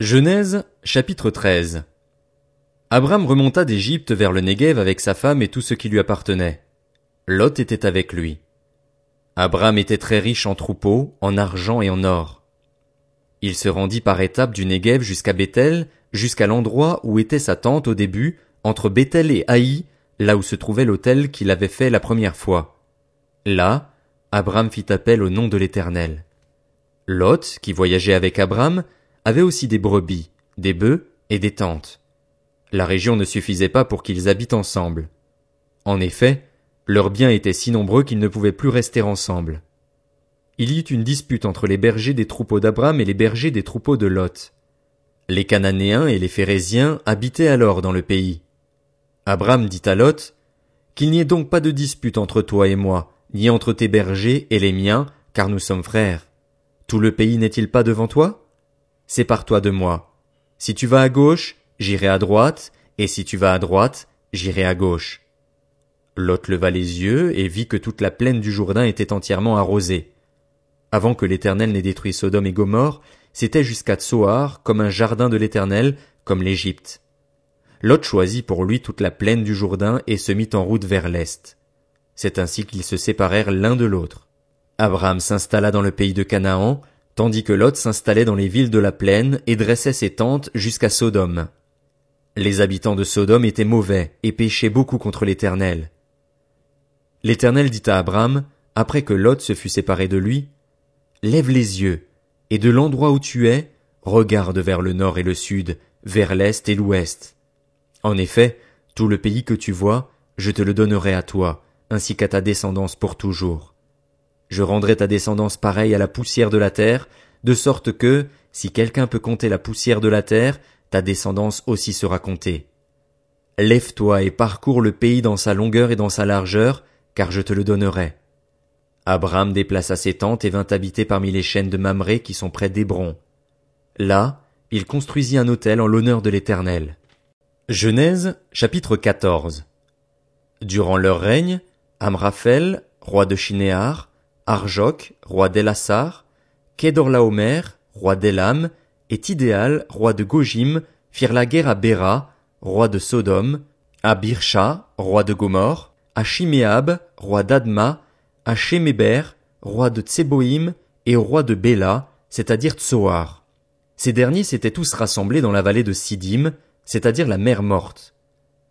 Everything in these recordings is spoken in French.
Genèse, chapitre 13 Abram remonta d'Égypte vers le Néguev avec sa femme et tout ce qui lui appartenait. Lot était avec lui. Abram était très riche en troupeaux, en argent et en or. Il se rendit par étapes du Néguev jusqu'à Bethel, jusqu'à l'endroit où était sa tente au début, entre Bethel et Haï, là où se trouvait l'autel qu'il avait fait la première fois. Là, Abram fit appel au nom de l'Éternel. Lot, qui voyageait avec Abram, avait aussi des brebis, des bœufs et des tentes. La région ne suffisait pas pour qu'ils habitent ensemble. En effet, leurs biens étaient si nombreux qu'ils ne pouvaient plus rester ensemble. Il y eut une dispute entre les bergers des troupeaux d'Abram et les bergers des troupeaux de Lot. Les Cananéens et les Phérésiens habitaient alors dans le pays. Abram dit à Lot, Qu'il n'y ait donc pas de dispute entre toi et moi, ni entre tes bergers et les miens, car nous sommes frères. Tout le pays n'est-il pas devant toi? Sépare-toi de moi. Si tu vas à gauche, j'irai à droite, et si tu vas à droite, j'irai à gauche. Lot leva les yeux et vit que toute la plaine du Jourdain était entièrement arrosée. Avant que l'Éternel n'ait détruit Sodome et Gomorre, c'était jusqu'à Tsoar, comme un jardin de l'Éternel, comme l'Égypte. Lot choisit pour lui toute la plaine du Jourdain et se mit en route vers l'est. C'est ainsi qu'ils se séparèrent l'un de l'autre. Abraham s'installa dans le pays de Canaan, tandis que Lot s'installait dans les villes de la plaine et dressait ses tentes jusqu'à Sodome. Les habitants de Sodome étaient mauvais et péchaient beaucoup contre l'Éternel. L'Éternel dit à Abraham, après que Lot se fut séparé de lui, Lève les yeux, et de l'endroit où tu es, regarde vers le nord et le sud, vers l'est et l'ouest. En effet, tout le pays que tu vois, je te le donnerai à toi, ainsi qu'à ta descendance pour toujours. Je rendrai ta descendance pareille à la poussière de la terre, de sorte que, si quelqu'un peut compter la poussière de la terre, ta descendance aussi sera comptée. Lève-toi et parcours le pays dans sa longueur et dans sa largeur, car je te le donnerai. Abraham déplaça ses tentes et vint habiter parmi les chaînes de Mamré qui sont près d'Hébron. Là, il construisit un autel en l'honneur de l'Éternel. Genèse, chapitre 14. Durant leur règne, Amraphel, roi de Shinéar, Arjok, roi d'Elassar, Kedorlaomer, roi d'Elam, et Tidéal, roi de Gojim, firent la guerre à Béra, roi de Sodome, à Birsha, roi de Gomorre, à Shimeab, roi d'Adma, à Shemeber, roi de Tseboïm, et au roi de Béla, c'est-à-dire Tsoar. Ces derniers s'étaient tous rassemblés dans la vallée de Sidim, c'est-à-dire la mer morte.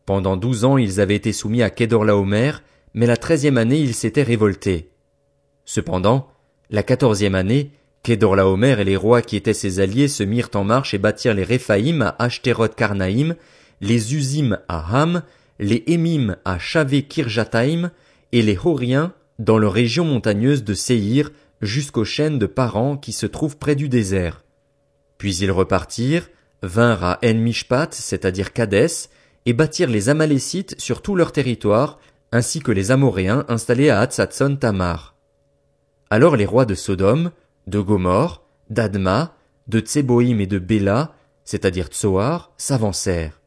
Pendant douze ans ils avaient été soumis à Kedorlaomer, mais la treizième année ils s'étaient révoltés. Cependant, la quatorzième année, Kedorlaomer et les rois qui étaient ses alliés se mirent en marche et bâtirent les Réphaïm à Ashteroth Karnaïm, les Uzim à Ham, les Émim à Shavé Kirjataïm, et les Horiens dans leur région montagneuse de Séhir jusqu'aux chaînes de Paran qui se trouvent près du désert. Puis ils repartirent, vinrent à En Mishpat, c'est-à-dire Kadès, et bâtirent les Amalécites sur tout leur territoire, ainsi que les Amoréens installés à Hatzatson Tamar. Alors les rois de Sodome, de Gomorre, d'Adma, de Tseboïm et de Béla, c'est-à-dire Tsoar, s'avancèrent.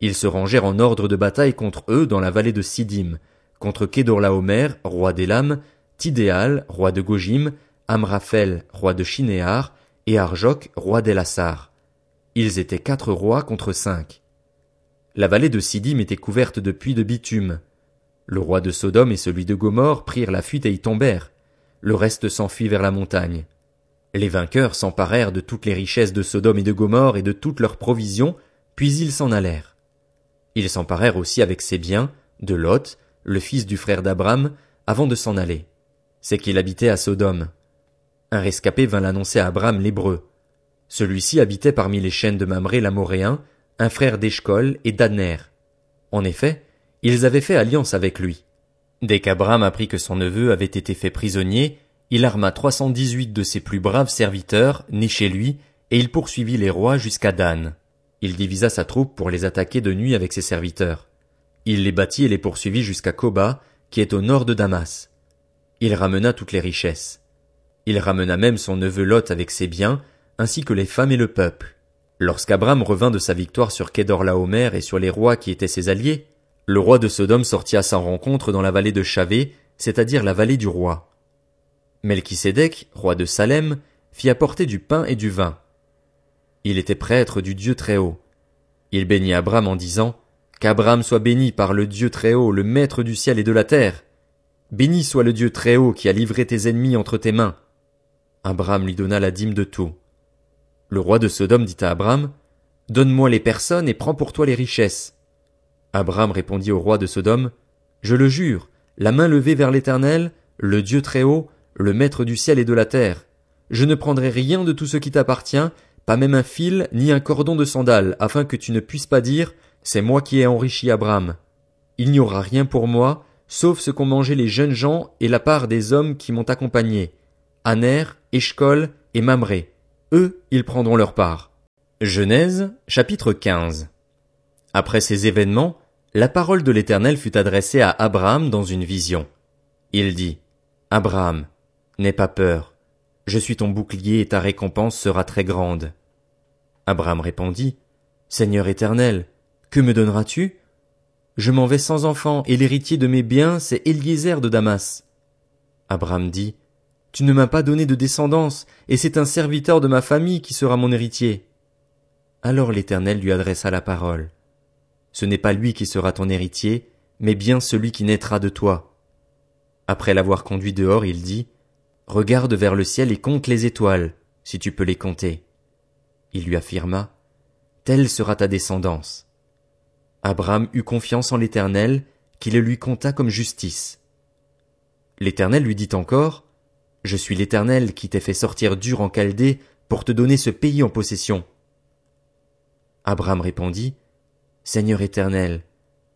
Ils se rangèrent en ordre de bataille contre eux dans la vallée de Sidim, contre Kedorlaomer, roi d'Elam, Tidéal, roi de Gojim, Amraphel, roi de Shinéar, et Arjok, roi d'Elassar. Ils étaient quatre rois contre cinq. La vallée de Sidim était couverte de puits de bitume. Le roi de Sodome et celui de Gomorre prirent la fuite et y tombèrent le reste s'enfuit vers la montagne. Les vainqueurs s'emparèrent de toutes les richesses de Sodome et de Gomorre et de toutes leurs provisions, puis ils s'en allèrent. Ils s'emparèrent aussi avec ses biens, de Lot, le fils du frère d'Abram, avant de s'en aller. C'est qu'il habitait à Sodome. Un rescapé vint l'annoncer à Abram l'hébreu. Celui-ci habitait parmi les chaînes de Mamré l'Amoréen, un frère d'Eshcol et d'Adner. En effet, ils avaient fait alliance avec lui. Dès qu'Abraham apprit que son neveu avait été fait prisonnier, il arma trois cent dix-huit de ses plus braves serviteurs, nés chez lui, et il poursuivit les rois jusqu'à Dan. Il divisa sa troupe pour les attaquer de nuit avec ses serviteurs. Il les battit et les poursuivit jusqu'à Koba, qui est au nord de Damas. Il ramena toutes les richesses. Il ramena même son neveu Lot avec ses biens, ainsi que les femmes et le peuple. Lorsqu'Abraham revint de sa victoire sur Kedorlaomer et sur les rois qui étaient ses alliés, le roi de Sodome sortit à sa rencontre dans la vallée de Chavé, c'est-à-dire la vallée du roi. Melchisédek, roi de Salem, fit apporter du pain et du vin. Il était prêtre du Dieu Très-Haut. Il bénit Abraham en disant, Qu'Abraham soit béni par le Dieu Très-Haut, le Maître du ciel et de la terre. Béni soit le Dieu Très-Haut qui a livré tes ennemis entre tes mains. Abraham lui donna la dîme de tout. Le roi de Sodome dit à Abraham, Donne-moi les personnes et prends pour toi les richesses. Abraham répondit au roi de Sodome, Je le jure, la main levée vers l'Éternel, le Dieu Très-Haut, le Maître du ciel et de la terre. Je ne prendrai rien de tout ce qui t'appartient, pas même un fil ni un cordon de sandales, afin que tu ne puisses pas dire, c'est moi qui ai enrichi Abraham. Il n'y aura rien pour moi, sauf ce qu'ont mangé les jeunes gens et la part des hommes qui m'ont accompagné. Aner, Eshkol et Mamré. Eux, ils prendront leur part. Genèse, chapitre 15. Après ces événements, la parole de l'Éternel fut adressée à Abraham dans une vision. Il dit, Abraham, n'aie pas peur. Je suis ton bouclier et ta récompense sera très grande. Abraham répondit, Seigneur éternel, que me donneras-tu? Je m'en vais sans enfant, et l'héritier de mes biens, c'est Eliezer de Damas. Abraham dit, Tu ne m'as pas donné de descendance, et c'est un serviteur de ma famille qui sera mon héritier. Alors l'Éternel lui adressa la parole. Ce n'est pas lui qui sera ton héritier, mais bien celui qui naîtra de toi. Après l'avoir conduit dehors, il dit, Regarde vers le ciel et compte les étoiles, si tu peux les compter. Il lui affirma, Telle sera ta descendance. Abraham eut confiance en l'Éternel, qui le lui compta comme justice. L'Éternel lui dit encore, Je suis l'Éternel qui t'ai fait sortir dur en Chaldée pour te donner ce pays en possession. Abraham répondit, Seigneur Éternel,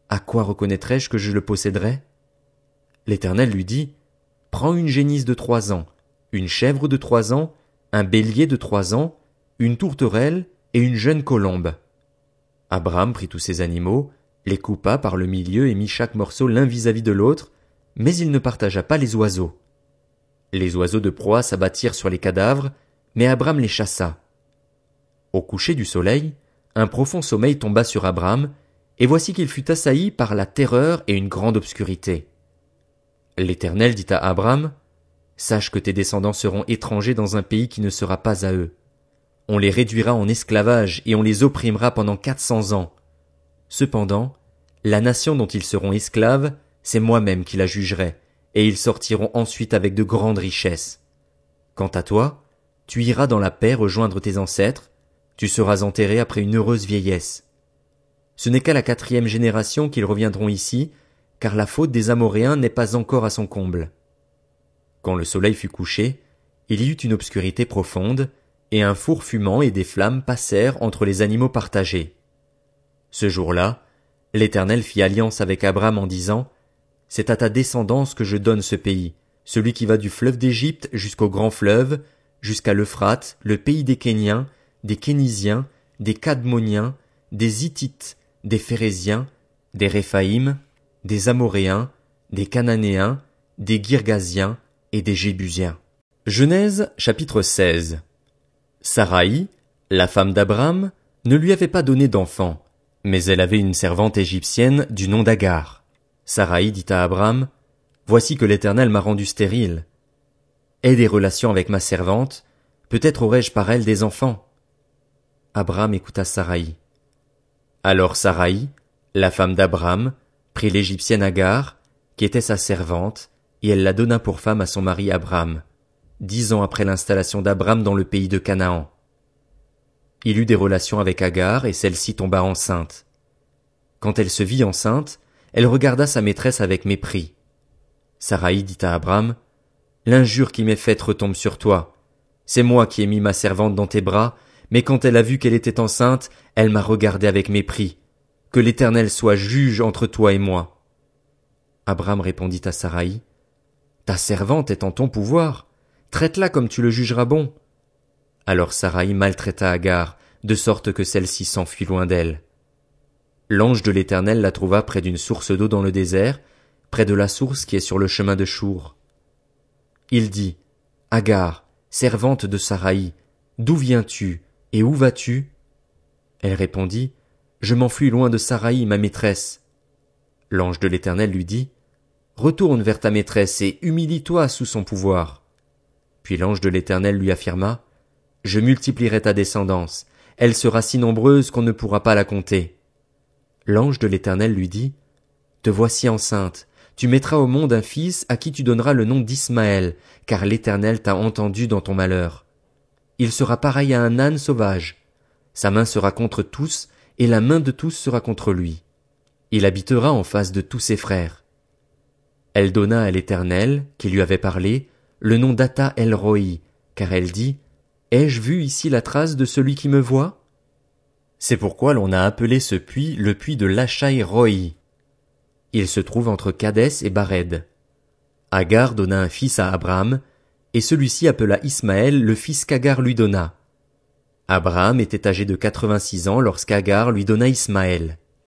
à quoi reconnaîtrai-je que je le posséderai? L'Éternel lui dit, Prends une génisse de trois ans, une chèvre de trois ans, un bélier de trois ans, une tourterelle et une jeune colombe. Abraham prit tous ces animaux, les coupa par le milieu et mit chaque morceau l'un vis-à-vis de l'autre, mais il ne partagea pas les oiseaux. Les oiseaux de proie s'abattirent sur les cadavres, mais Abraham les chassa. Au coucher du soleil, un profond sommeil tomba sur Abraham, et voici qu'il fut assailli par la terreur et une grande obscurité. L'Éternel dit à Abraham, Sache que tes descendants seront étrangers dans un pays qui ne sera pas à eux. On les réduira en esclavage et on les opprimera pendant quatre cents ans. Cependant, la nation dont ils seront esclaves, c'est moi-même qui la jugerai, et ils sortiront ensuite avec de grandes richesses. Quant à toi, tu iras dans la paix rejoindre tes ancêtres, tu seras enterré après une heureuse vieillesse. Ce n'est qu'à la quatrième génération qu'ils reviendront ici, car la faute des Amoréens n'est pas encore à son comble. Quand le soleil fut couché, il y eut une obscurité profonde, et un four fumant et des flammes passèrent entre les animaux partagés. Ce jour-là, l'Éternel fit alliance avec Abraham en disant, C'est à ta descendance que je donne ce pays, celui qui va du fleuve d'Égypte jusqu'au grand fleuve, jusqu'à l'Euphrate, le pays des Kéniens, des Kénisiens, des Cadmoniens, des Hittites, des Phérésiens, des Réphaïm, des Amoréens, des Cananéens, des Girgasiens et des Jébusiens. Genèse chapitre 16 Saraï, la femme d'Abraham, ne lui avait pas donné d'enfant, mais elle avait une servante égyptienne du nom d'Agar. Saraï dit à Abraham, Voici que l'Éternel m'a rendu stérile. Aie des relations avec ma servante, peut-être aurai-je par elle des enfants. Abraham écouta Saraï. Alors Saraï, la femme d'Abraham, prit l'égyptienne Agar, qui était sa servante, et elle la donna pour femme à son mari Abraham dix ans après l'installation d'Abraham dans le pays de Canaan. Il eut des relations avec Agar et celle-ci tomba enceinte. Quand elle se vit enceinte, elle regarda sa maîtresse avec mépris. Saraï dit à Abraham, L'injure qui m'est faite retombe sur toi. C'est moi qui ai mis ma servante dans tes bras, mais quand elle a vu qu'elle était enceinte, elle m'a regardé avec mépris. Que l'Éternel soit juge entre toi et moi. Abraham répondit à Saraï, Ta servante est en ton pouvoir. Traite-la comme tu le jugeras bon. Alors Saraï maltraita Agar, de sorte que celle-ci s'enfuit loin d'elle. L'ange de l'Éternel la trouva près d'une source d'eau dans le désert, près de la source qui est sur le chemin de Chour. Il dit, Agar, servante de Saraï, d'où viens-tu, et où vas-tu? Elle répondit, Je m'enfuis loin de Saraï, ma maîtresse. L'ange de l'Éternel lui dit, Retourne vers ta maîtresse et humilie-toi sous son pouvoir. Puis l'ange de l'Éternel lui affirma, Je multiplierai ta descendance, elle sera si nombreuse qu'on ne pourra pas la compter. L'ange de l'Éternel lui dit, Te voici enceinte, tu mettras au monde un fils à qui tu donneras le nom d'Ismaël, car l'Éternel t'a entendu dans ton malheur. Il sera pareil à un âne sauvage. Sa main sera contre tous, et la main de tous sera contre lui. Il habitera en face de tous ses frères. Elle donna à l'Éternel, qui lui avait parlé, le nom d'Ata El Roi, car elle dit, Ai-je vu ici la trace de celui qui me voit? C'est pourquoi l'on a appelé ce puits le puits de Lachai Roi. Il se trouve entre Cadès et Bared. Agar donna un fils à Abraham, et celui-ci appela Ismaël le fils qu'Agar lui donna. Abraham était âgé de quatre-vingt-six ans lorsqu'Agar lui donna Ismaël.